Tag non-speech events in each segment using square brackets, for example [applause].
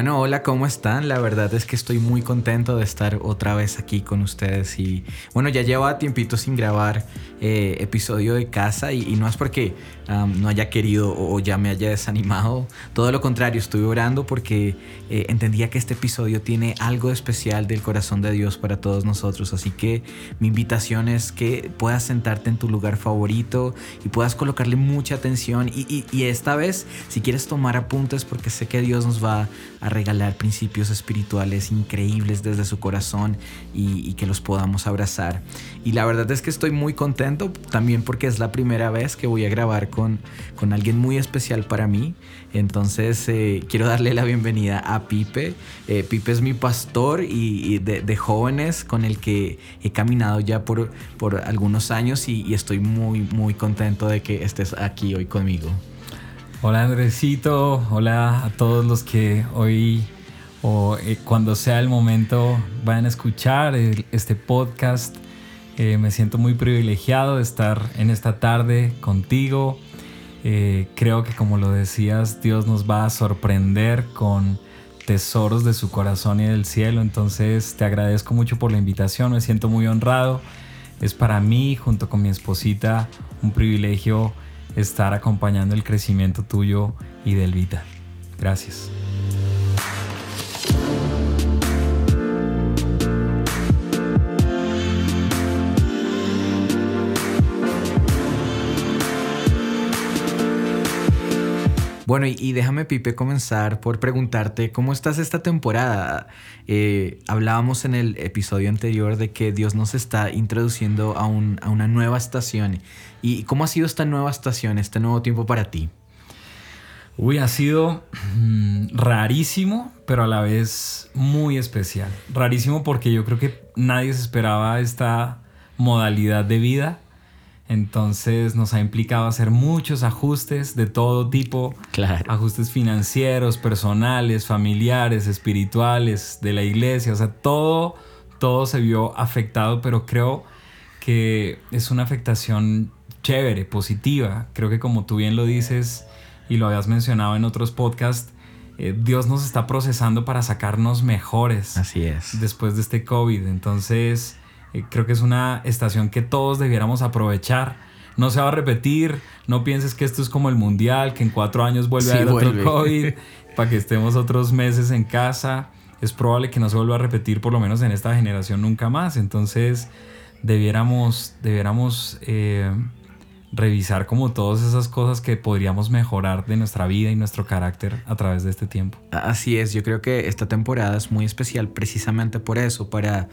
Bueno, hola, ¿cómo están? La verdad es que estoy muy contento de estar otra vez aquí con ustedes y bueno, ya lleva tiempito sin grabar eh, episodio de casa y, no es porque no haya querido o ya me haya desanimado, todo lo contrario, estoy orando porque eh, entendía que este episodio tiene algo especial del corazón de Dios para todos nosotros, así que mi invitación es que puedas sentarte en tu lugar favorito y puedas colocarle mucha atención. Y, y esta vez si quieres tomar apuntes porque sé que Dios nos va a regalar principios espirituales increíbles desde su corazón y, que los podamos abrazar. Y la verdad es que estoy muy contento también porque es la primera vez que voy a grabar con, con alguien muy especial para mí. Entonces eh, quiero darle la bienvenida a Pipe. Eh, Pipe es mi pastor y, de, jóvenes con el que he caminado ya por, por algunos años y, y estoy muy muy contento de que estés aquí hoy conmigo. Hola Andresito, hola a todos los que hoy o eh, cuando sea el momento vayan a escuchar este podcast. Eh, me siento muy privilegiado de estar en esta tarde contigo. Eh, creo que como lo decías, Dios nos va a sorprender con tesoros de su corazón y del cielo. Entonces te agradezco mucho por la invitación, me siento muy honrado. Es para mí, junto con mi esposita, un privilegio estar acompañando el crecimiento tuyo y del Vita. Gracias. Bueno, y, déjame, Pipe, comenzar por preguntarte cómo estás esta temporada. Eh, hablábamos en el episodio anterior de que Dios nos está introduciendo a, una nueva estación. ¿Y cómo ha sido esta nueva estación, este nuevo tiempo para ti? Uy, ha sido mm, rarísimo, pero a la vez muy especial. Rarísimo porque yo creo que nadie se esperaba esta modalidad de vida entonces nos ha implicado hacer muchos ajustes de todo tipo. Ajustes financieros, personales, familiares, espirituales, de la iglesia. O sea, todo, todo se vio afectado, pero creo que es una afectación chévere, positiva. Creo que como tú bien lo dices y lo habías mencionado en otros podcasts, eh, Dios nos está procesando para sacarnos mejores. Así es. Después de este COVID. Entonces creo que es una estación que todos debiéramos aprovechar. No se va a repetir, no pienses que esto es como el mundial, que en cuatro años vuelve a haber otro COVID, [laughs] para que estemos otros meses en casa. Es probable que no se vuelva a repetir, por lo menos en esta generación, nunca más. Entonces, debiéramos, debiéramos eh, revisar como todas esas cosas que podríamos mejorar de nuestra vida y nuestro carácter a través de este tiempo. Así es, yo creo que esta temporada es muy especial precisamente por eso, para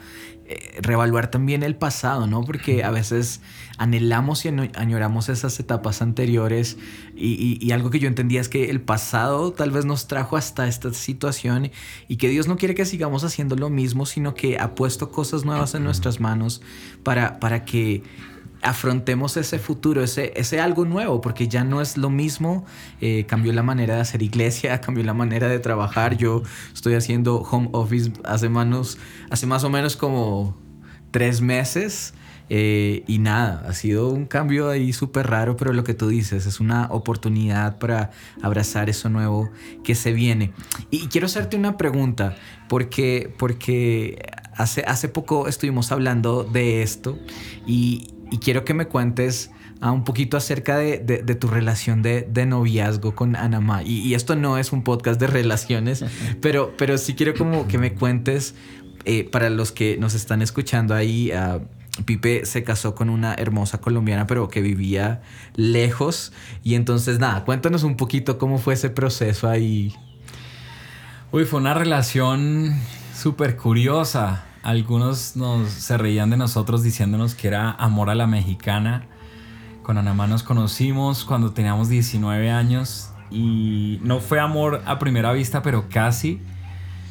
revaluar también el pasado, ¿no? Porque a veces anhelamos y añoramos esas etapas anteriores y, y, algo que yo entendía es que el pasado tal vez nos trajo hasta esta situación y que Dios no quiere que sigamos haciendo lo mismo, sino que ha puesto cosas nuevas en nuestras manos para, para que afrontemos ese futuro, ese, ese algo nuevo, porque ya no es lo mismo, eh, cambió la manera de hacer iglesia, [laughs] cambió la manera de trabajar, yo estoy haciendo home office hace, manos, hace más o menos como tres meses. Eh, y nada, ha sido un cambio ahí súper raro, pero lo que tú dices es una oportunidad para abrazar eso nuevo que se viene. Y, quiero hacerte una pregunta, porque, porque hace, hace poco estuvimos hablando de esto y, y quiero que me cuentes ah, un poquito acerca de, tu relación de, noviazgo con Anamá. Y, y, esto no es un podcast de relaciones, [laughs] pero, pero sí quiero como que me cuentes, eh, para los que nos están escuchando ahí, uh, Pipe se casó con una hermosa colombiana, pero que vivía lejos. Y entonces, nada, cuéntanos un poquito cómo fue ese proceso ahí. Uy, fue una relación súper curiosa. Algunos nos, se reían de nosotros diciéndonos que era amor a la mexicana. Con Anamá nos conocimos cuando teníamos 19 años y no fue amor a primera vista, pero casi.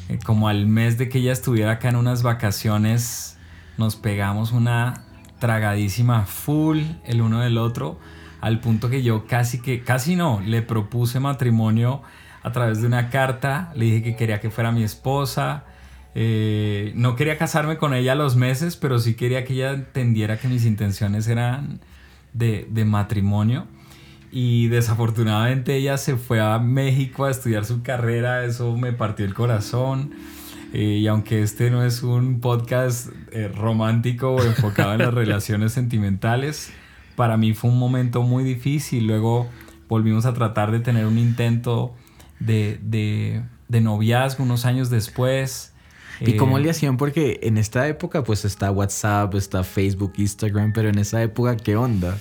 Eh, como al mes de que ella estuviera acá en unas vacaciones, nos pegamos una tragadísima full el uno del otro, al punto que yo casi que, casi no, le propuse matrimonio a través de una carta, le dije que quería que fuera mi esposa, eh, no quería casarme con ella a los meses, pero sí quería que ella entendiera que mis intenciones eran de, matrimonio. y desafortunadamente ella se fue a México a estudiar su carrera, eso me partió el corazón. Eh, y aunque este no es un podcast eh, romántico o enfocado en las [laughs] relaciones sentimentales, para mí fue un momento muy difícil. Luego volvimos a tratar de tener un intento de, de, de noviazgo unos años después. ¿Y cómo eh, le hacían? Porque en esta época pues está WhatsApp, está Facebook, Instagram, pero en esa época, ¿qué onda?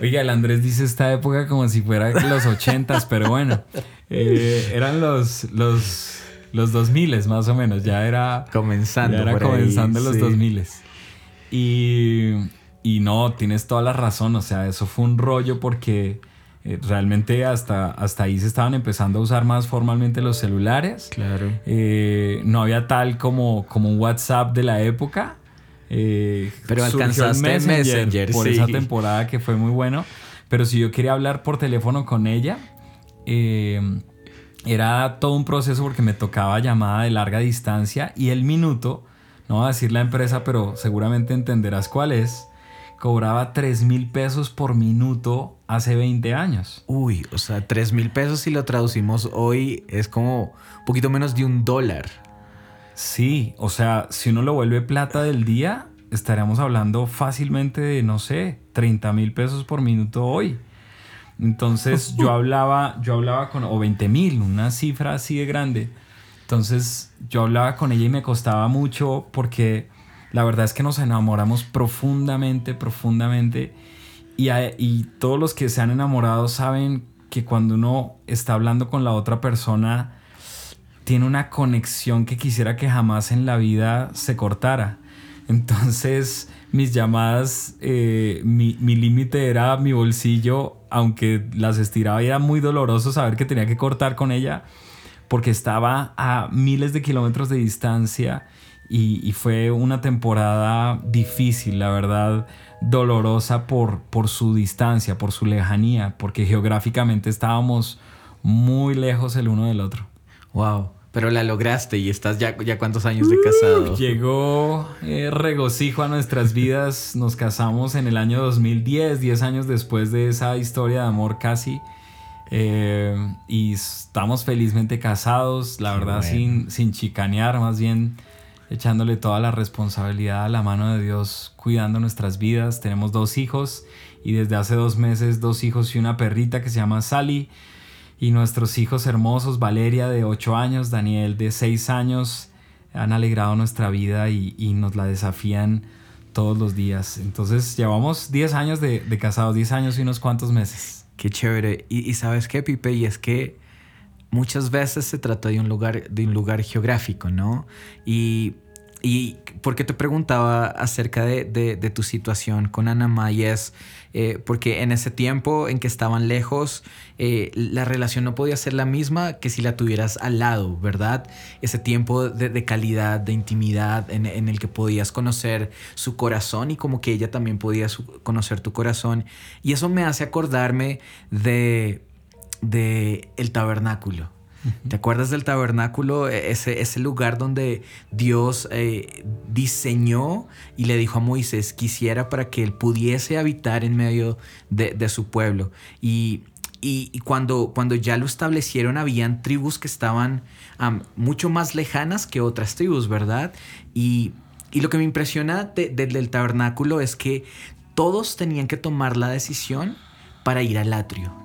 Oiga, el Andrés dice esta época como si fuera los ochentas, pero bueno, [laughs] eran los, los los 2000 más o menos, ya era comenzando. Ya era comenzando los 2000 y, y no, tienes toda la razón, o sea, eso fue un rollo porque eh, realmente hasta, hasta ahí se estaban empezando a usar más formalmente los celulares. Claro. Eh, no había tal como, como un WhatsApp de la época. Eh, Pero alcanzaste Messenger, Messenger por esa temporada que fue muy bueno. Pero si yo quería hablar por teléfono con ella, era todo un proceso porque me tocaba llamada de larga distancia y el minuto, no voy a decir la empresa, pero seguramente entenderás cuál es, cobraba 3 mil pesos por minuto hace 20 años. Uy, o sea, 3 mil pesos si lo traducimos hoy es como un poquito menos de un dólar. Sí, o sea, si uno lo vuelve plata del día, estaríamos hablando fácilmente de, no sé, 30 mil pesos por minuto hoy. Entonces yo [laughs] hablaba, yo hablaba con, o 20 mil, una cifra así de grande. Entonces yo hablaba con ella y me costaba mucho porque la verdad es que nos enamoramos profundamente, profundamente. Y, y todos los que se han enamorado saben que cuando uno está hablando con la otra persona, tiene una conexión que quisiera que jamás en la vida se cortara. Entonces, mis llamadas, eh, mi, mi límite era mi bolsillo, aunque las estiraba y era muy doloroso saber que tenía que cortar con ella, porque estaba a miles de kilómetros de distancia y, y fue una temporada difícil, la verdad, dolorosa por, por su distancia, por su lejanía, porque geográficamente estábamos muy lejos el uno del otro. Wow. Pero la lograste y estás ya, ya cuántos años de casado. llegó eh, regocijo a nuestras vidas. Nos casamos en el año 2010, 10 años después de esa historia de amor casi. Eh, y estamos felizmente casados, la verdad, sin, sin chicanear, más bien echándole toda la responsabilidad a la mano de Dios, cuidando nuestras vidas. Tenemos dos hijos y desde hace dos meses dos hijos y una perrita que se llama Sally y nuestros hijos hermosos, Valeria de 8 años, Daniel de 6 años, han alegrado nuestra vida y, nos la desafían todos los días. Entonces llevamos 10 años de, casados, 10 años y unos cuantos meses. Qué chévere. Y, sabes qué, Pipe, y es que muchas veces se trata de un lugar, de un lugar geográfico, ¿no? Y, y porque te preguntaba acerca de, de, tu situación con Ana Mayes, eh, porque en ese tiempo en que estaban lejos, eh, la relación no podía ser la misma que si la tuvieras al lado, ¿verdad? Ese tiempo de, calidad, de intimidad, en, el que podías conocer su corazón y como que ella también podía conocer tu corazón. Y eso me hace acordarme de, de el tabernáculo. ¿Te acuerdas del tabernáculo? E, ese, ese lugar donde Dios eh, diseñó y le dijo a Moisés quisiera para que él pudiese habitar en medio de, su pueblo. Y, y, cuando, cuando ya lo establecieron, habían tribus que estaban mucho más lejanas que otras tribus, ¿verdad? Y, lo que me impresiona del tabernáculo es que todos tenían que tomar la decisión para ir al atrio.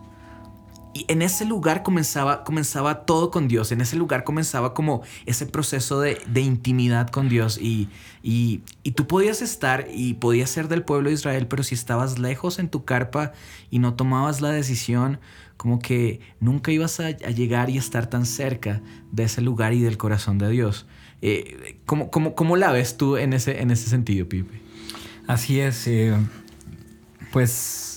Y en ese lugar comenzaba, comenzaba todo con Dios, en ese lugar comenzaba como ese proceso de, intimidad con Dios y, y, tú podías estar y podías ser del pueblo de Israel, pero si estabas lejos en tu carpa y no tomabas la decisión, como que nunca ibas a, llegar y estar tan cerca de ese lugar y del corazón de Dios. Eh, ¿cómo, cómo, la ves tú en ese, en ese sentido, Pipe? Así es, eh, pues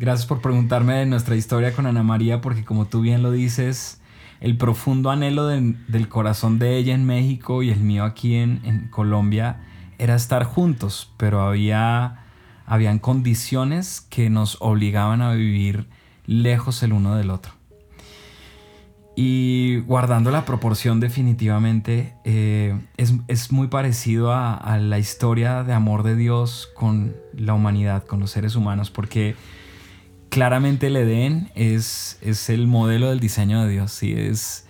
Gracias por preguntarme de nuestra historia con Ana María, porque como tú bien lo dices, el profundo anhelo del corazón de ella en México y el mío aquí en, Colombia era estar juntos, pero había habían condiciones que nos obligaban a vivir lejos el uno del otro. Y guardando la proporción definitivamente, eh, es, muy parecido a, a, la historia de amor de Dios con la humanidad, con los seres humanos, porque claramente el Edén es, es el modelo del diseño de Dios. ¿sí? Es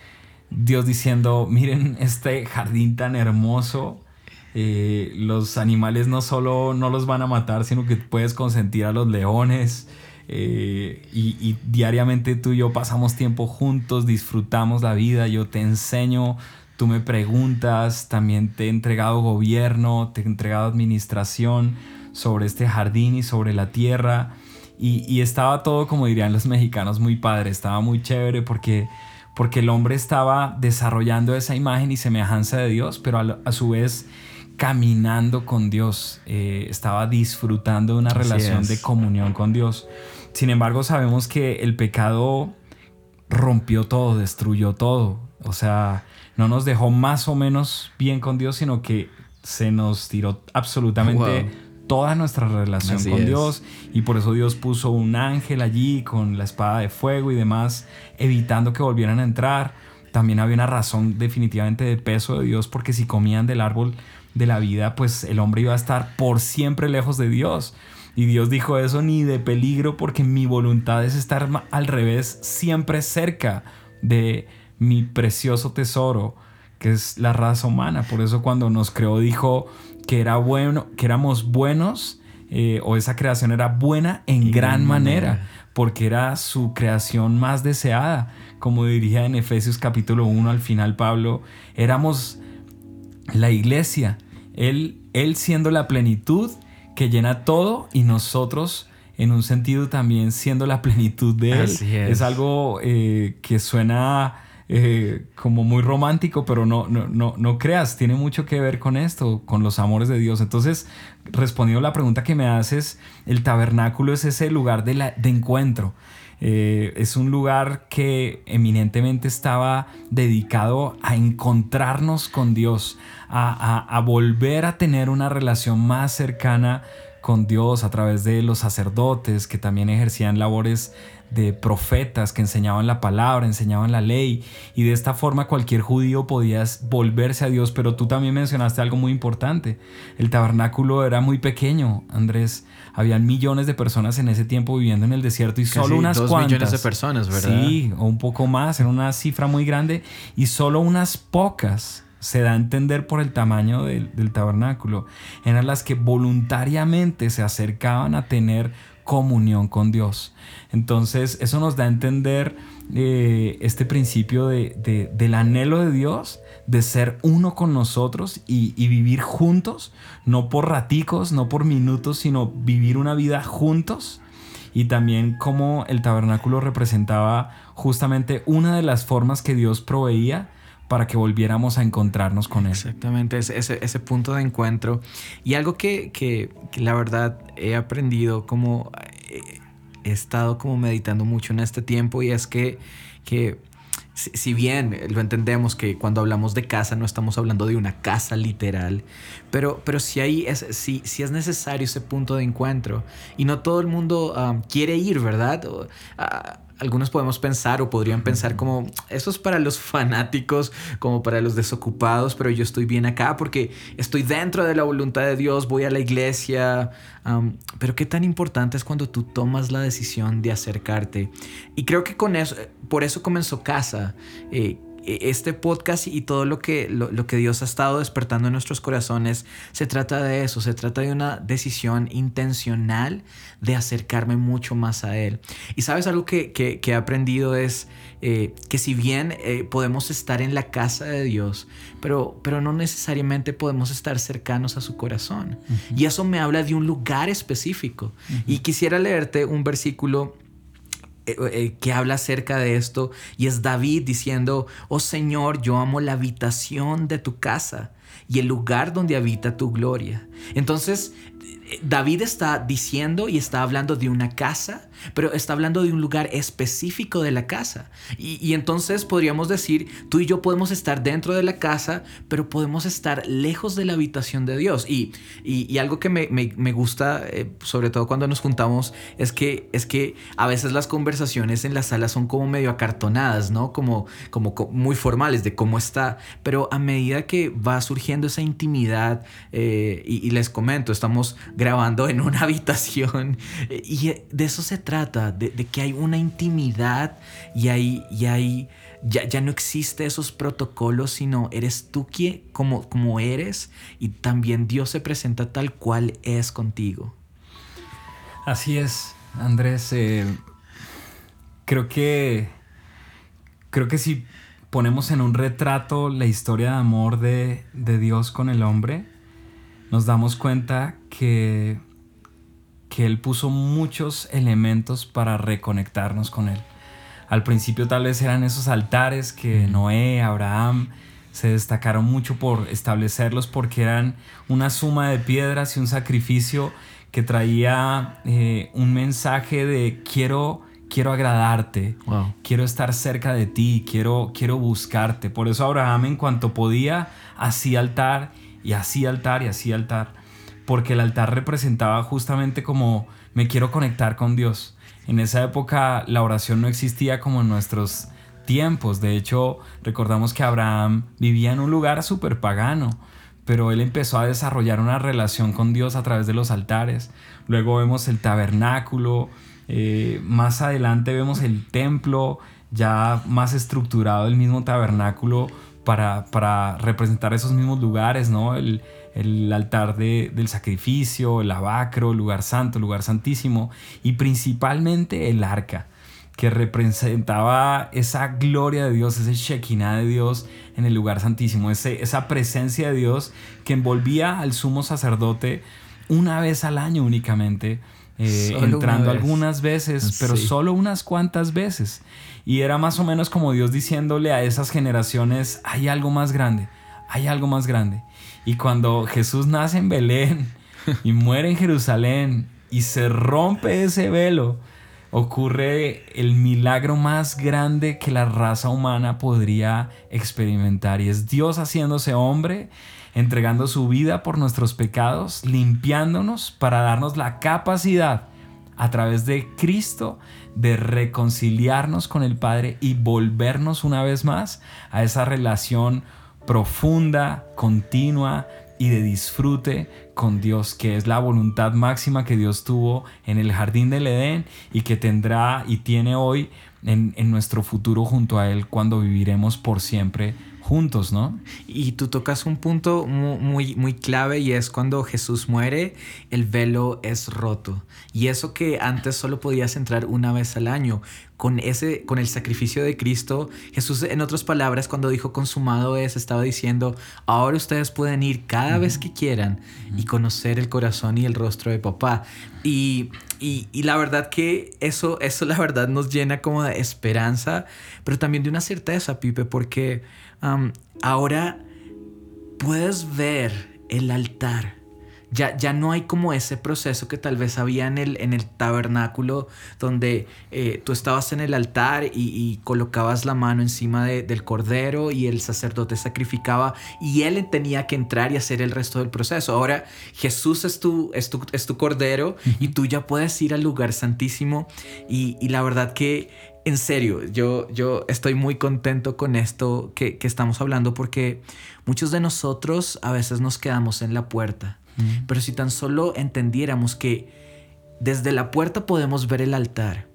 Dios diciendo, miren este jardín tan hermoso. Eh, los animales no solo no los van a matar, sino que puedes consentir a los leones. Eh, y, y, diariamente tú y yo pasamos tiempo juntos, disfrutamos la vida, yo te enseño, tú me preguntas, también te he entregado gobierno, te he entregado administración sobre este jardín y sobre la tierra. Y, estaba todo, como dirían los mexicanos, muy padre, estaba muy chévere porque, porque el hombre estaba desarrollando esa imagen y semejanza de Dios, pero a, su vez caminando con Dios, eh, estaba disfrutando de una relación de comunión con Dios. Sin embargo, sabemos que el pecado rompió todo, destruyó todo. O sea, no nos dejó más o menos bien con Dios, sino que se nos tiró absolutamente toda nuestra relación con Dios y por eso Dios puso un ángel allí con la espada de fuego y demás, evitando que volvieran a entrar. También había una razón definitivamente de peso de Dios porque si comían del árbol de la vida, pues el hombre iba a estar por siempre lejos de Dios. Y Dios dijo eso ni de peligro porque mi voluntad es estar al revés, siempre cerca de mi precioso tesoro, que es la raza humana. Por eso cuando nos creó dijo que era bueno, que éramos buenos eh, o esa creación era buena en gran manera, porque era su creación más deseada. Como diría en Efesios capítulo 1 al final Pablo, éramos la iglesia, él, él siendo la plenitud que llena todo y nosotros en un sentido también siendo la plenitud de él. es. algo eh, que suena eh, como muy romántico, pero no, no, no, no creas, tiene mucho que ver con esto, con los amores de Dios. Entonces, respondiendo a la pregunta que me haces, el tabernáculo es ese lugar de, la, de encuentro. Eh, es un lugar que eminentemente estaba dedicado a encontrarnos con Dios, a, a, a volver a tener una relación más cercana con Dios a través de los sacerdotes que también ejercían labores de profetas que enseñaban la palabra, enseñaban la ley y de esta forma cualquier judío podía volverse a Dios, pero tú también mencionaste algo muy importante. El tabernáculo era muy pequeño, Andrés. Habían millones de personas en ese tiempo viviendo en el desierto y solo unas dos millones de personas, ¿verdad? Sí, o un poco más, era una cifra muy grande y solo unas pocas se da a entender por el tamaño del, del tabernáculo, eran las que voluntariamente se acercaban a tener comunión con Dios. Entonces eso nos da a entender eh, este principio de, del anhelo de Dios de ser uno con nosotros y, vivir juntos, no por raticos, no por minutos, sino vivir una vida juntos. Y también como el tabernáculo representaba justamente una de las formas que Dios proveía para que volviéramos a encontrarnos con Él. Exactamente, ese, ese, punto de encuentro. Y algo que, que, la verdad he aprendido como... Eh, he estado como meditando mucho en este tiempo y es que, que si bien lo entendemos que cuando hablamos de casa no estamos hablando de una casa literal, pero, pero si, hay, es, si, si es necesario ese punto de encuentro y no todo el mundo um, quiere ir, ¿verdad? Ah, algunos podemos pensar o podrían pensar como, eso es para los fanáticos, como para los desocupados, pero yo estoy bien acá porque estoy dentro de la voluntad de Dios, voy a la iglesia. pero qué tan importante es cuando tú tomas la decisión de acercarte. Y creo que con eso, por eso comenzó casa. Eh, este podcast y todo lo que, lo, que Dios ha estado despertando en nuestros corazones se trata de eso, se trata de una decisión intencional de acercarme mucho más a Él. Y sabes algo que, he aprendido es eh, que si bien eh, podemos estar en la casa de Dios, pero, pero no necesariamente podemos estar cercanos a su corazón. Y eso me habla de un lugar específico. Y quisiera leerte un versículo que habla acerca de esto y es David diciendo, oh Señor, yo amo la habitación de tu casa y el lugar donde habita tu gloria. Entonces, David está diciendo y está hablando de una casa, pero está hablando de un lugar específico de la casa. Y, entonces podríamos decir, tú y yo podemos estar dentro de la casa, pero podemos estar lejos de la habitación de Dios. Y, algo que me, gusta, eh, sobre todo cuando nos juntamos, es que, es que a veces las conversaciones en la sala son como medio acartonadas, ¿no? Como, como, muy formales de cómo está. Pero a medida que va surgiendo esa intimidad, eh, y les comento, estamos grabando en una [laughs] habitación. Y de eso se trata, de, que hay una intimidad y hay, y hay ya, ya, no existe esos protocolos, sino eres tú quien, como, como eres y también Dios se presenta tal cual es contigo. Así es, Andrés. Eh, creo que creo que si ponemos en un retrato la historia de amor de, Dios con el hombre, nos damos cuenta que, que Él puso muchos elementos para reconectarnos con Él. Al principio tal vez eran esos altares que Noé, Abraham se destacaron mucho por establecerlos porque eran una suma de piedras y un sacrificio que traía eh, un mensaje de quiero, quiero agradarte, quiero estar cerca de ti, quiero, quiero buscarte. Por eso Abraham en cuanto podía hacía altar y hacía altar y hacía altar, porque el altar representaba justamente como me quiero conectar con Dios. En esa época la oración no existía como en nuestros tiempos. De hecho, recordamos que Abraham vivía en un lugar súper pagano pero él empezó a desarrollar una relación con Dios a través de los altares. Luego vemos el tabernáculo, eh, más adelante vemos el templo, ya más estructurado el mismo tabernáculo para, para representar esos mismos lugares, ¿no? El, el altar de, del sacrificio, el abacro, lugar santo, lugar santísimo y principalmente el arca que representaba esa gloria de Dios, ese Shekinah de Dios en el lugar santísimo, ese, esa presencia de Dios que envolvía al sumo sacerdote una vez al año únicamente, eh, entrando algunas veces, pero solo unas cuantas veces. Y era más o menos como Dios diciéndole a esas generaciones, hay algo más grande, hay algo más grande. Y cuando Jesús nace en Belén y [laughs] muere en Jerusalén y se rompe ese velo, ocurre el milagro más grande que la raza humana podría experimentar y es Dios haciéndose hombre, entregando su vida por nuestros pecados, limpiándonos para darnos la capacidad a través de Cristo de reconciliarnos con el Padre y volvernos una vez más a esa relación profunda, continua, y de disfrute con Dios, que es la voluntad máxima que Dios tuvo en el jardín del Edén y que tendrá y tiene hoy en, en nuestro futuro junto a Él cuando viviremos por siempre juntos, ¿no? Y tú tocas un punto muy, muy clave y es cuando Jesús muere, el velo es roto. Y eso que antes solo podías entrar una vez al año, con, ese, con el sacrificio de Cristo, Jesús en otras palabras cuando dijo consumado es, estaba diciendo, ahora ustedes pueden ir cada vez que quieran y conocer el corazón y el rostro de papá. Y, y, y, la verdad que eso, eso la verdad nos llena como de esperanza, pero también de una certeza, Pipe, porque ahora puedes ver el altar. Ya, ya, no hay como ese proceso que tal vez había en el, en el tabernáculo donde eh, tú estabas en el altar y, colocabas la mano encima del cordero y el sacerdote sacrificaba y él tenía que entrar y hacer el resto del proceso. Ahora Jesús es tu, es tu, es tu cordero y tú ya puedes ir al lugar santísimo y, y la verdad que en serio, yo, yo estoy muy contento con esto que, estamos hablando porque muchos de nosotros a veces nos quedamos en la puerta. Mm. Pero si tan solo entendiéramos que desde la puerta podemos ver el altar,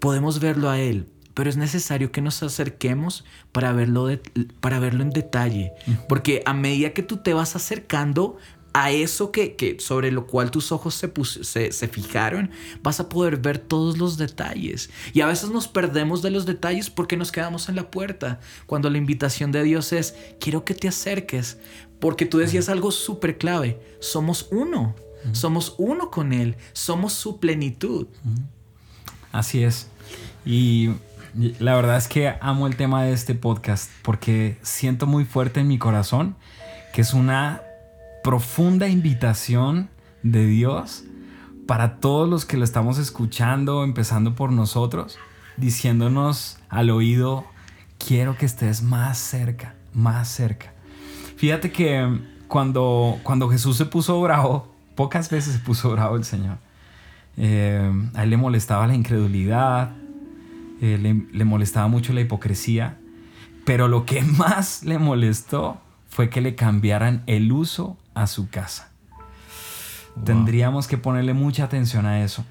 podemos verlo a Él, pero es necesario que nos acerquemos para verlo, para verlo en detalle. Porque a medida que tú te vas acercando, a eso que, sobre lo cual tus ojos se, se, fijaron, vas a poder ver todos los detalles. Y a veces nos perdemos de los detalles porque nos quedamos en la puerta, cuando la invitación de Dios es, quiero que te acerques, porque tú decías algo súper clave, somos uno, somos uno con Él, somos su plenitud. Así es. Y la verdad es que amo el tema de este podcast porque siento muy fuerte en mi corazón que es una profunda invitación de Dios para todos los que lo estamos escuchando, empezando por nosotros, diciéndonos al oído, quiero que estés más cerca, más cerca. Fíjate que cuando, cuando Jesús se puso bravo, pocas veces se puso bravo el Señor. Eh, a él le molestaba la incredulidad, eh, le, le molestaba mucho la hipocresía, pero lo que [laughs] más le molestó fue que le cambiaran el uso a su casa. Tendríamos que ponerle mucha atención a eso.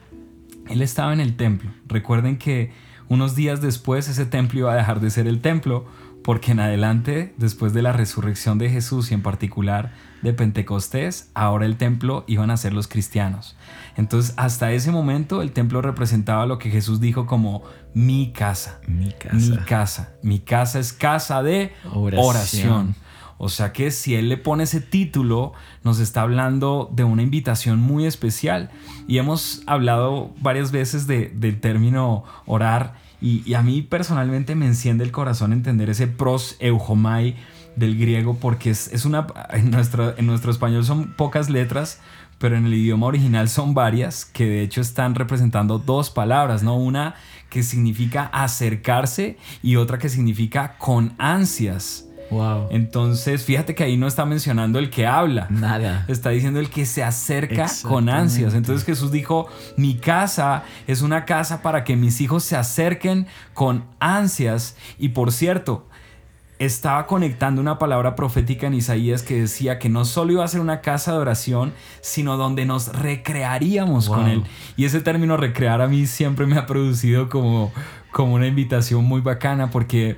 Él estaba en el templo. Recuerden que unos días después ese templo iba a dejar de ser el templo porque en adelante, después de la resurrección de Jesús y en particular de Pentecostés, ahora el templo iban a ser los cristianos. Entonces, hasta ese momento el templo representaba lo que Jesús dijo como mi casa. Mi casa. Mi casa. Mi casa es casa de oración. oración. O sea que si él le pone ese título, nos está hablando de una invitación muy especial. Y hemos hablado varias veces del término orar y, a mí personalmente me enciende el corazón entender ese pros eujomai del griego porque es, es una... En nuestro, en nuestro español son pocas letras, pero en el idioma original son varias que de hecho están representando dos palabras, ¿no? Una que significa acercarse y otra que significa con ansias. Entonces, fíjate que ahí no está mencionando el que habla. Nada. Está diciendo el que se acerca con ansias. Entonces Jesús dijo, mi casa es una casa para que mis hijos se acerquen con ansias. Y por cierto, estaba conectando una palabra profética en Isaías que decía que no solo iba a ser una casa de oración, sino donde nos recrearíamos con él. Y ese término recrear a mí siempre me ha producido como, como una invitación muy bacana porque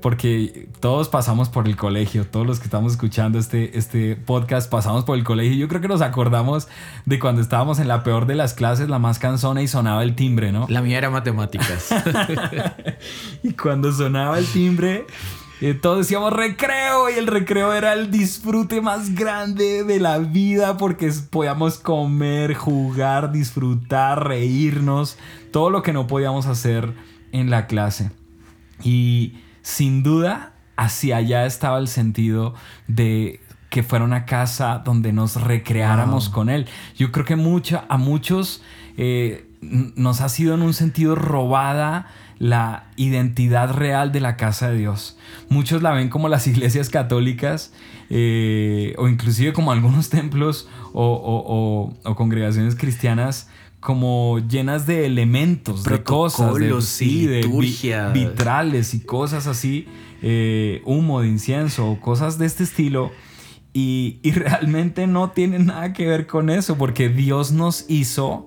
porque todos pasamos por el colegio, todos los que estamos escuchando este, este podcast pasamos por el colegio. Yo creo que nos acordamos de cuando estábamos en la peor de las clases, la más cansona y sonaba el timbre, ¿no? La mía era matemáticas. [laughs] y cuando sonaba el timbre, eh, todos decíamos recreo y el recreo era el disfrute más grande de la vida porque podíamos comer, jugar, disfrutar, reírnos, todo lo que no podíamos hacer en la clase. Y sin duda, hacia allá estaba el sentido de que fuera una casa donde nos recreáramos con él. Yo creo que mucha, a muchos eh, nos ha sido en un sentido robada la identidad real de la casa de Dios. Muchos la ven como las [laughs] iglesias católicas eh, o inclusive como algunos templos o congregaciones cristianas como llenas de elementos, de cosas, de, sí, de vitrales y cosas así, eh, humo de incienso, cosas de este estilo. Y, y, [laughs] realmente no tiene nada que ver con eso, porque Dios nos hizo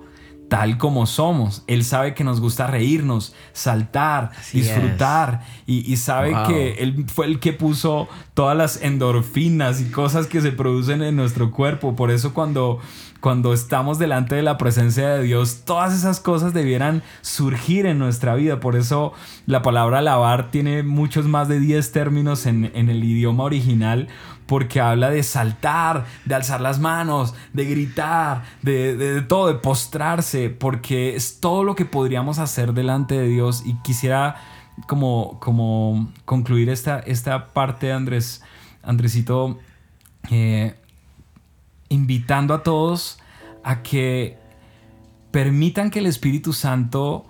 tal como somos. Él sabe que nos gusta reírnos, saltar, disfrutar y, sabe que Él fue el que puso todas las endorfinas y cosas que se producen en nuestro cuerpo. Por eso cuando, cuando estamos delante de la presencia de Dios, todas esas cosas debieran surgir en nuestra vida. Por eso la palabra alabar tiene muchos más de 10 términos en, en el idioma original porque habla de saltar, de alzar las manos, de gritar, de, todo, de postrarse, porque es todo lo que podríamos hacer delante de Dios. Y quisiera como, como concluir esta, esta parte, Andrés, Andresito, eh, invitando a todos a que permitan que el Espíritu Santo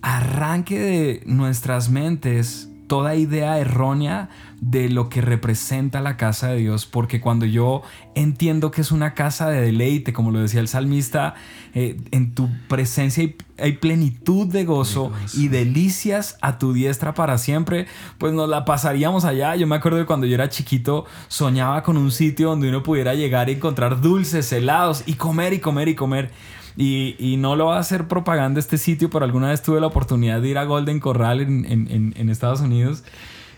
arranque de nuestras mentes toda idea errónea de lo que representa la casa de Dios, porque cuando yo entiendo que es una casa de deleite, como lo decía el salmista, eh, en tu presencia hay, plenitud de gozo, y delicias a tu diestra para siempre, pues nos la pasaríamos allá. Yo me acuerdo de cuando yo era chiquito, soñaba con un sitio donde uno pudiera llegar y encontrar dulces, helados y comer y comer y comer. Y, no lo va a hacer propaganda este sitio, pero alguna vez tuve la oportunidad de ir a Golden Corral en, en Estados Unidos.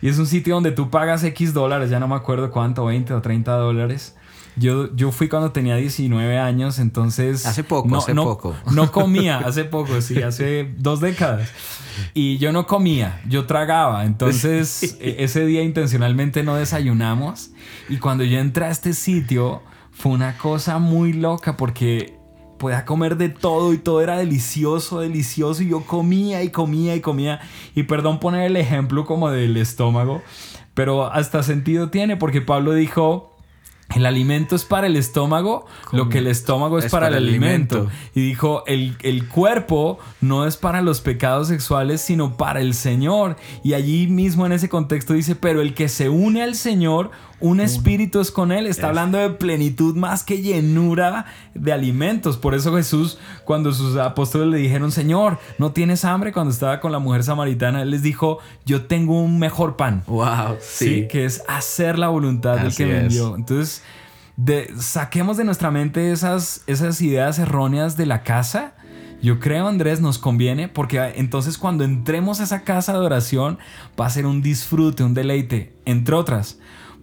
Y es un sitio donde tú pagas X dólares, ya no me acuerdo cuánto, 20 o 30 dólares. Yo, yo fui cuando tenía 19 años, entonces... Hace poco, no, hace poco. No comía, hace poco, sí, hace dos décadas. Y yo no comía, yo tragaba. Entonces, e, ese día intencionalmente no desayunamos. Y cuando yo entré a este sitio, fue una cosa muy loca porque podía comer de todo y todo era delicioso, delicioso y yo comía y comía y comía. Y perdón poner el ejemplo como del estómago, pero hasta sentido tiene porque Pablo dijo... El alimento es para el estómago, lo que el estómago es, para, el alimento. Y dijo, el, el, cuerpo no es para los pecados sexuales, sino para el Señor. Y allí mismo en ese contexto dice, pero el que se une al Señor un espíritu es con él. Está hablando de plenitud más que llenura de alimentos. Por eso Jesús, cuando sus apóstoles le dijeron, Señor, ¿no tienes hambre? Cuando estaba con la mujer samaritana, él les dijo, yo tengo un mejor pan. Wow, sí. que es hacer la voluntad del que me envió. Entonces, de, saquemos de nuestra mente esas, esas ideas erróneas de la casa. Yo creo, Andrés, nos conviene porque entonces cuando entremos a esa casa de oración va a ser un disfrute, un deleite, entre otras,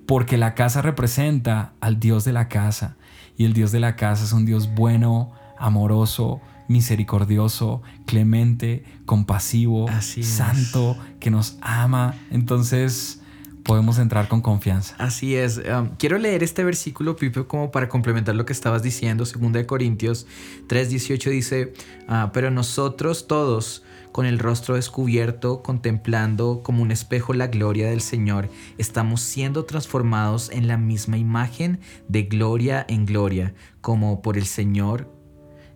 porque la casa representa al Dios de la casa y el Dios de la casa es un Dios bueno, amoroso, misericordioso, clemente, compasivo, santo, que nos ama. Entonces, podemos entrar con confianza. Así es. Um, quiero leer este versículo, Pipe, como para complementar lo que estabas diciendo. Según de Corintios 3:18 dice, ah, pero nosotros todos, con el rostro descubierto, contemplando como un espejo la gloria del Señor, estamos siendo transformados en la misma imagen de gloria en gloria, como por el Señor,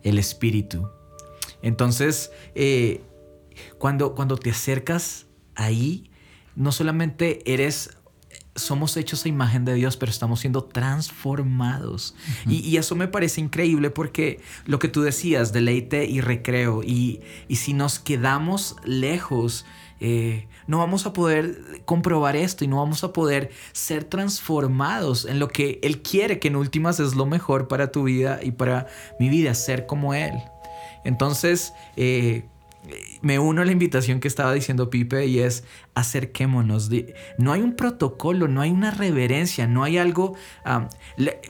el Espíritu. Entonces, eh, cuando, cuando te acercas ahí, no solamente eres somos hechos a imagen de Dios, pero estamos siendo transformados. y, eso me parece increíble porque lo que tú decías, deleite y recreo, y, si nos quedamos lejos, eh, no vamos a poder comprobar esto y no vamos a poder ser transformados en lo que Él quiere, que en últimas es lo mejor para tu vida y para mi vida, ser como Él. Entonces, eh, me uno a la invitación que estaba diciendo Pipe y es acerquémonos. No hay un protocolo, no hay una reverencia, no hay algo...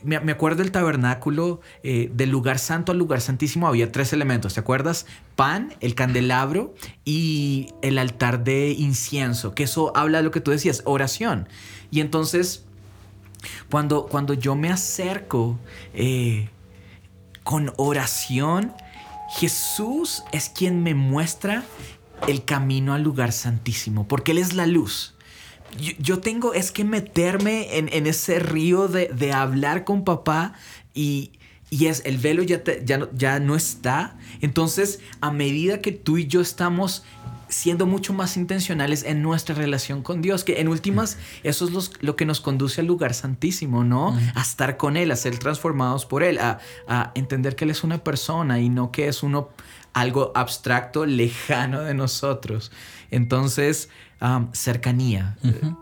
me, acuerdo del tabernáculo, eh, del lugar santo al lugar santísimo había tres elementos, ¿te acuerdas? Pan, el candelabro y el altar de incienso, que eso habla de lo que tú decías, oración. Y entonces, cuando, cuando yo me acerco eh, con oración, Jesús es quien me muestra el camino al lugar santísimo, porque Él es la luz. Yo, tengo es que meterme en, ese río de, hablar con papá y, es el velo ya, ya, ya no está. Entonces, a medida que tú y yo estamos siendo mucho más intencionales en nuestra relación con Dios, que en últimas eso es lo que nos conduce al lugar santísimo, ¿no? A estar con Él, a ser transformados por Él, a, entender que Él es una persona y no que es uno algo abstracto, lejano de nosotros. Entonces, cercanía,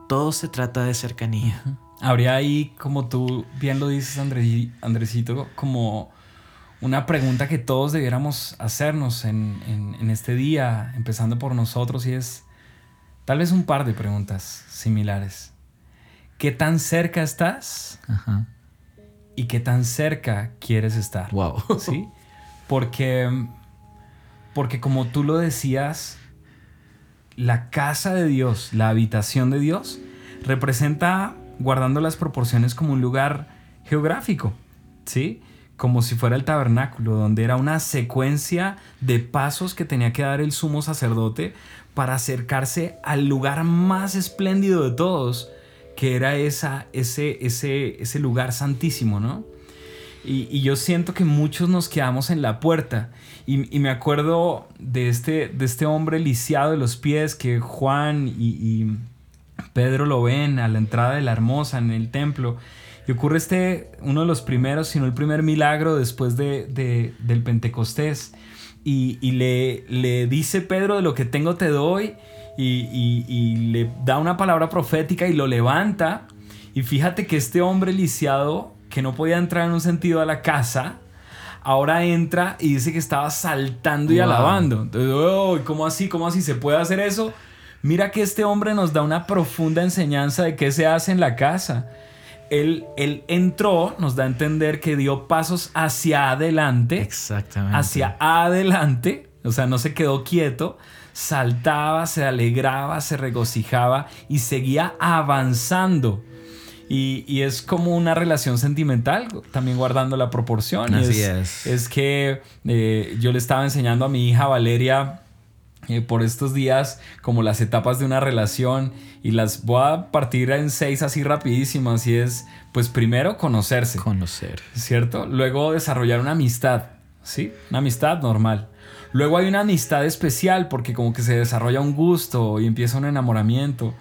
todo se trata de cercanía. Habría ahí, como tú bien lo dices, Andresito, como una pregunta que todos debiéramos hacernos en, este día, empezando por nosotros, y es tal vez un par de preguntas similares. ¿Qué tan cerca estás? ¿Y qué tan cerca quieres estar? Wow. [laughs] ¿Sí? Porque, porque como tú lo decías, la casa de Dios, la habitación de Dios, representa, guardando las proporciones, como un lugar geográfico. ¿Sí? Como si fuera el tabernáculo, donde era una secuencia de pasos que tenía que dar el sumo sacerdote para acercarse al lugar más espléndido de todos, que era esa, ese, ese, ese lugar santísimo, ¿no? Y, yo siento que muchos nos quedamos en la puerta. Y, me acuerdo de este, de este hombre lisiado de los pies que Juan y, y Pedro lo ven a la entrada de la hermosa en el templo y ocurre este, uno de los primeros, sino el primer milagro después de, del Pentecostés. Y, le, le, dice Pedro, de lo que tengo te doy. Y, le da una palabra profética y lo levanta. Y fíjate que este hombre lisiado, que no podía entrar en un sentido a la casa, ahora entra y dice que estaba saltando y alabando. Entonces, ¿cómo así? ¿Cómo así se puede hacer eso? Mira que este hombre nos da una profunda enseñanza de qué se hace en la casa él, entró, nos da a entender que dio pasos hacia adelante. Exactamente. Hacia adelante. O sea, no se quedó quieto. Saltaba, se alegraba, se regocijaba y seguía avanzando. Y, es como una relación sentimental, también guardando la proporción. Así es. Es, que eh, yo le estaba enseñando a mi hija Valeria eh, por estos días como las etapas de una relación y las voy a partir en seis así rapidísimas y es pues primero conocerse. Conocer. ¿Cierto? Luego desarrollar una amistad, ¿sí? Una amistad normal. Luego hay una amistad especial porque como que se desarrolla un gusto y empieza un enamoramiento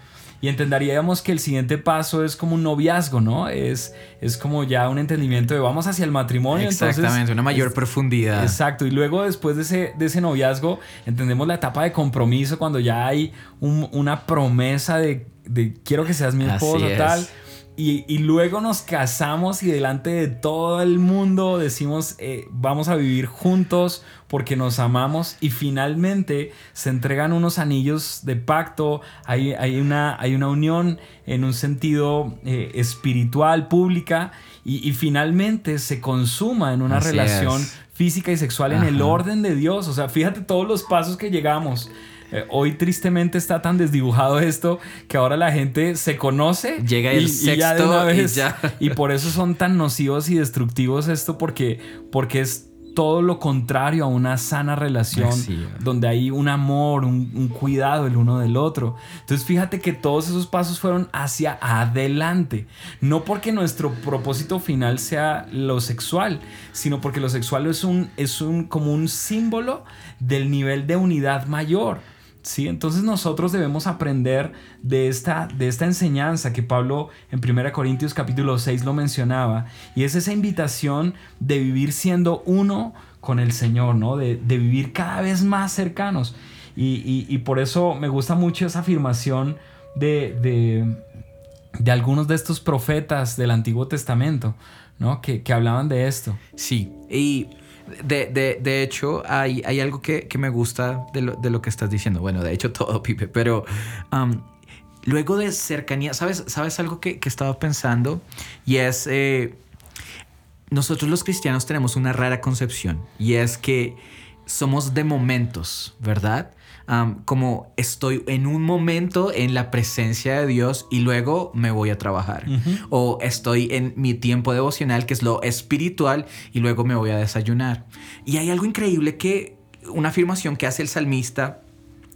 y entenderíamos que el siguiente paso es como un noviazgo, ¿no? Es, es como ya un entendimiento de vamos hacia el matrimonio. Exactamente, una mayor profundidad. Exacto, y luego después de ese, de ese noviazgo entendemos la etapa de compromiso cuando ya hay una promesa de, quiero que seas mi esposo, tal. Y, luego nos casamos y delante de todo el mundo decimos eh, vamos a vivir juntos porque nos amamos y finalmente se entregan unos anillos de pacto, hay, hay, una, hay una unión en un sentido eh, espiritual, pública y, finalmente se consuma en una relación física y sexual en el orden de Dios. O sea, fíjate todos los pasos que llegamos. Eh, hoy tristemente está tan desdibujado esto que ahora la gente se conoce. Llega el y, ya de una vez. [laughs] Y, por eso son tan nocivos y destructivos esto porque, porque es todo lo contrario a una sana relación donde hay un amor, un, cuidado el uno del otro. Entonces fíjate que todos esos pasos fueron hacia adelante, no porque nuestro propósito final sea lo sexual, sino porque lo sexual es un es un como un símbolo del nivel de unidad mayor. ¿Sí? Entonces nosotros debemos aprender de esta, de esta enseñanza que Pablo en 1 Corintios capítulo 6 lo mencionaba, y es esa invitación de vivir siendo uno con el Señor, ¿no? De, vivir cada vez más cercanos. Y, por eso me gusta mucho esa afirmación de, de, de, algunos de estos profetas del Antiguo Testamento, ¿no? Que, que hablaban de esto. Sí, y de, hecho, hay, hay algo que, me gusta de lo, que estás diciendo. Bueno, de hecho [laughs] todo, Pipe, pero um, luego de cercanía, ¿sabes, ¿sabes algo que, estaba pensando? Y es, eh, nosotros los cristianos tenemos una rara concepción y es que somos de momentos, ¿verdad? Como estoy en un momento en la presencia de Dios y luego me voy a trabajar. O estoy en mi tiempo devocional, que es lo espiritual, y luego me voy a desayunar. Y hay algo increíble que, una afirmación que hace el salmista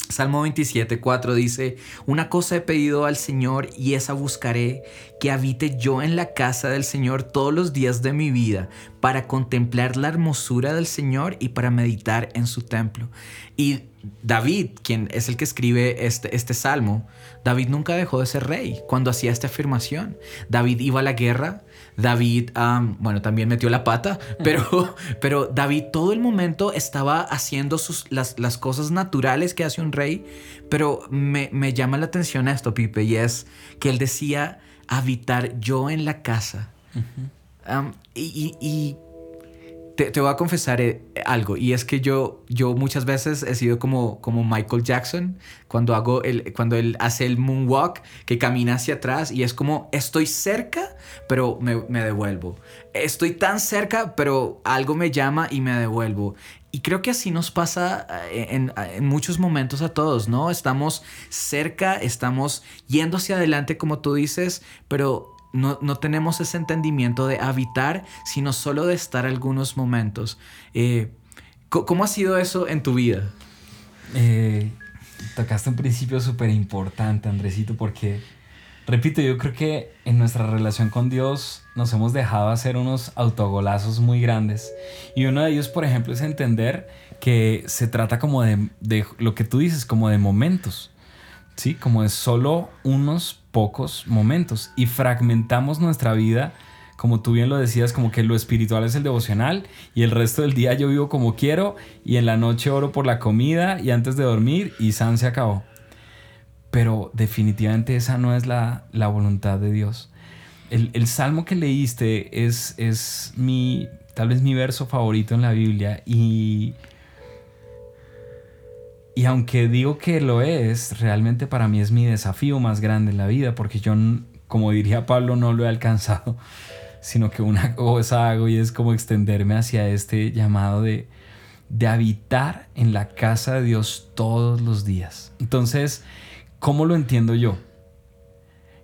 Salmo 27, 4 dice, una cosa he pedido al Señor y esa buscaré, que habite yo en la casa del Señor todos los días de mi vida, para contemplar la hermosura del Señor y para meditar en su templo. Y David, quien es el que escribe este, este salmo, David nunca dejó de ser rey cuando hacía esta afirmación. David iba a la guerra, David, bueno, también metió la pata, pero, [laughs] pero David todo el momento estaba haciendo sus, las, las cosas naturales que hace un rey, pero me, me llama la atención esto, Pipe, y es que él decía, habitar yo en la casa. y, y te, voy a confesar eh, algo y es que yo, yo muchas veces he sido como, como Michael Jackson cuando, hago el, cuando él hace el moonwalk que camina hacia atrás y es como estoy cerca pero me, me devuelvo. Estoy tan cerca pero algo me llama y me devuelvo. Y creo que así nos pasa eh, en, en, muchos momentos a todos, ¿no? Estamos cerca, estamos yendo hacia adelante como tú dices, pero no, tenemos ese entendimiento de habitar, sino solo de estar algunos momentos. Eh, ¿Cómo ha sido eso en tu vida? Eh, tocaste un principio súper importante, Andresito, porque, repito, yo creo que en nuestra relación con Dios nos hemos dejado hacer unos autogolazos muy grandes. Y uno de ellos, por ejemplo, es entender que se trata como de, de lo que tú dices, como de momentos. ¿sí? Como de solo unos pocos momentos y fragmentamos nuestra vida, como tú bien lo decías, como que lo espiritual es el devocional y el resto del día yo vivo como quiero y en la noche oro por la comida y antes de dormir y San se acabó. Pero definitivamente esa no es la, voluntad de Dios. El, el, salmo que leíste es, es mi, tal vez mi verso favorito en la Biblia y y aunque digo que lo es, realmente para mí es mi desafío más grande en la vida, porque yo, como diría Pablo, no lo he alcanzado, sino que una [laughs] cosa hago y es como extenderme hacia este llamado de, de habitar en la casa de Dios todos los días. Entonces, ¿cómo lo entiendo yo?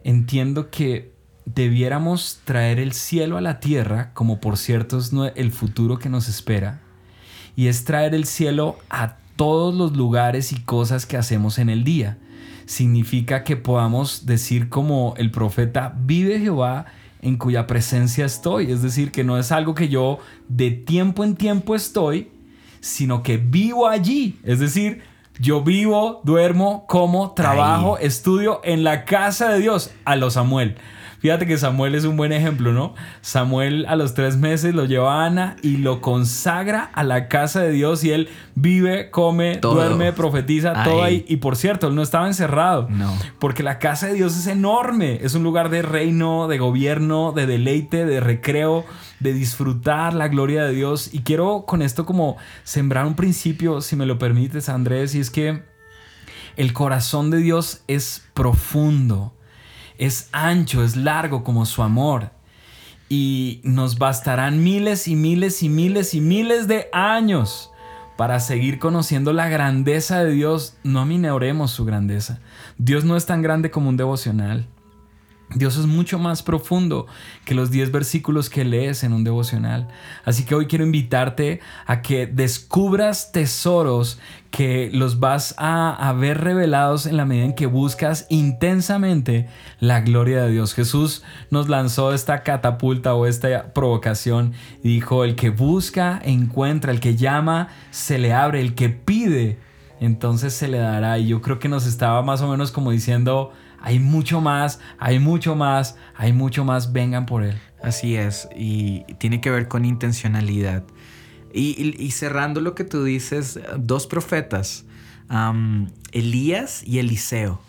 Entiendo que debiéramos traer el cielo a la tierra, como por cierto es el futuro que nos espera, y es traer el cielo a todos los lugares y cosas que hacemos en el día. Significa que podamos decir como el profeta, vive Jehová en cuya presencia estoy. Es decir, que no es algo que yo de tiempo en tiempo estoy, sino que vivo allí. Es decir, yo vivo, duermo, como, trabajo, estudio en la casa de Dios a los Samuel. Fíjate que Samuel es un buen ejemplo, ¿no? Samuel a los tres meses lo lleva a Ana y lo consagra a la casa de Dios y él vive, come, duerme, profetiza, todo ahí. Y por cierto, él no estaba encerrado. No. Porque la casa de Dios es enorme. Es un lugar de reino, de gobierno, de deleite, de recreo, de disfrutar la gloria de Dios. Y quiero con esto como sembrar un principio, si me lo permites, Andrés, y es que el corazón de Dios es profundo, es ancho, es largo como su amor. Y nos bastarán miles y miles y miles y miles de años para seguir conociendo la grandeza de Dios. No aminoremos su grandeza. Dios no es tan grande como un devocional. Dios es mucho más profundo que los 10 versículos que lees en un devocional. Así que hoy quiero invitarte a que descubras tesoros que los vas a, ver revelados en la medida en que buscas intensamente la gloria de Dios. Jesús nos lanzó esta catapulta o esta provocación y dijo, el que busca, encuentra, el que llama, se le abre, el que pide, entonces se le dará. Y yo creo que nos estaba más o menos como diciendo, hay mucho más, hay mucho más, hay mucho más, vengan por él. Así es, y tiene que ver con intencionalidad. Y, cerrando lo que tú dices, dos profetas, Elías y Eliseo.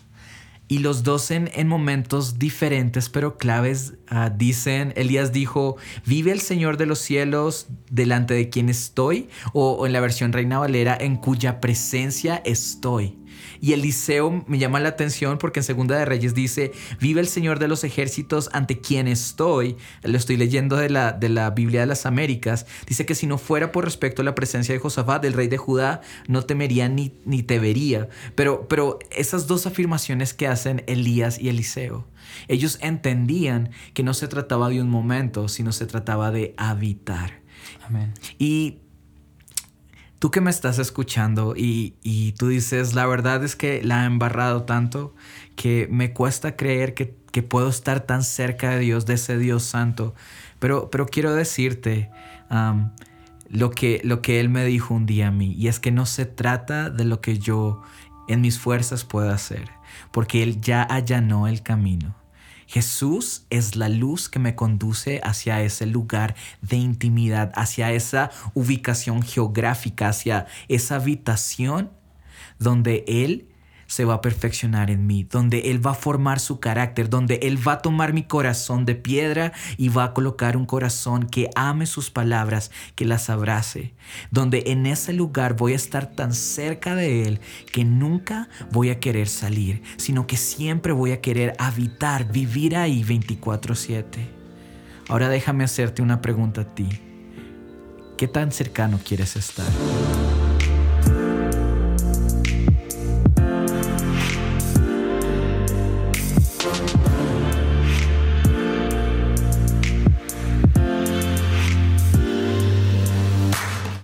Y los dos en, momentos diferentes pero claves ah, dicen, Elías dijo, vive el Señor de los cielos delante de quien estoy, o en la versión Reina Valera, en cuya presencia estoy. Y Eliseo me llama la atención porque en Segunda de Reyes dice, vive el Señor de los ejércitos ante quien estoy. Lo estoy leyendo de la, de la Biblia de las Américas. Dice que si no fuera por respecto a la presencia de Josafat, del rey de Judá, no temería ni, ni te vería. Pero, pero esas dos afirmaciones que hacen Elías y Eliseo, ellos entendían que no se trataba de un momento, sino se trataba de habitar. Amén. Y tú que me estás escuchando y, tú dices, la verdad es que la he embarrado tanto que me cuesta creer que, puedo estar tan cerca de Dios, de ese Dios santo. Pero, pero quiero decirte lo, que, lo que Él me dijo un día a mí, y es que no se trata de lo que yo en mis fuerzas pueda hacer, porque Él ya allanó el camino. Jesús es la luz que me conduce hacia ese lugar de intimidad, hacia esa ubicación geográfica, hacia esa habitación donde Él se va a perfeccionar en mí, donde Él va a formar su carácter, donde Él va a tomar mi corazón de piedra y va a colocar un corazón que ame sus palabras, que las abrace, donde en ese lugar voy a estar tan cerca de Él que nunca voy a querer salir, sino que siempre voy a querer habitar, vivir ahí 24/7. Ahora déjame hacerte una pregunta a ti. ¿Qué tan cercano quieres estar?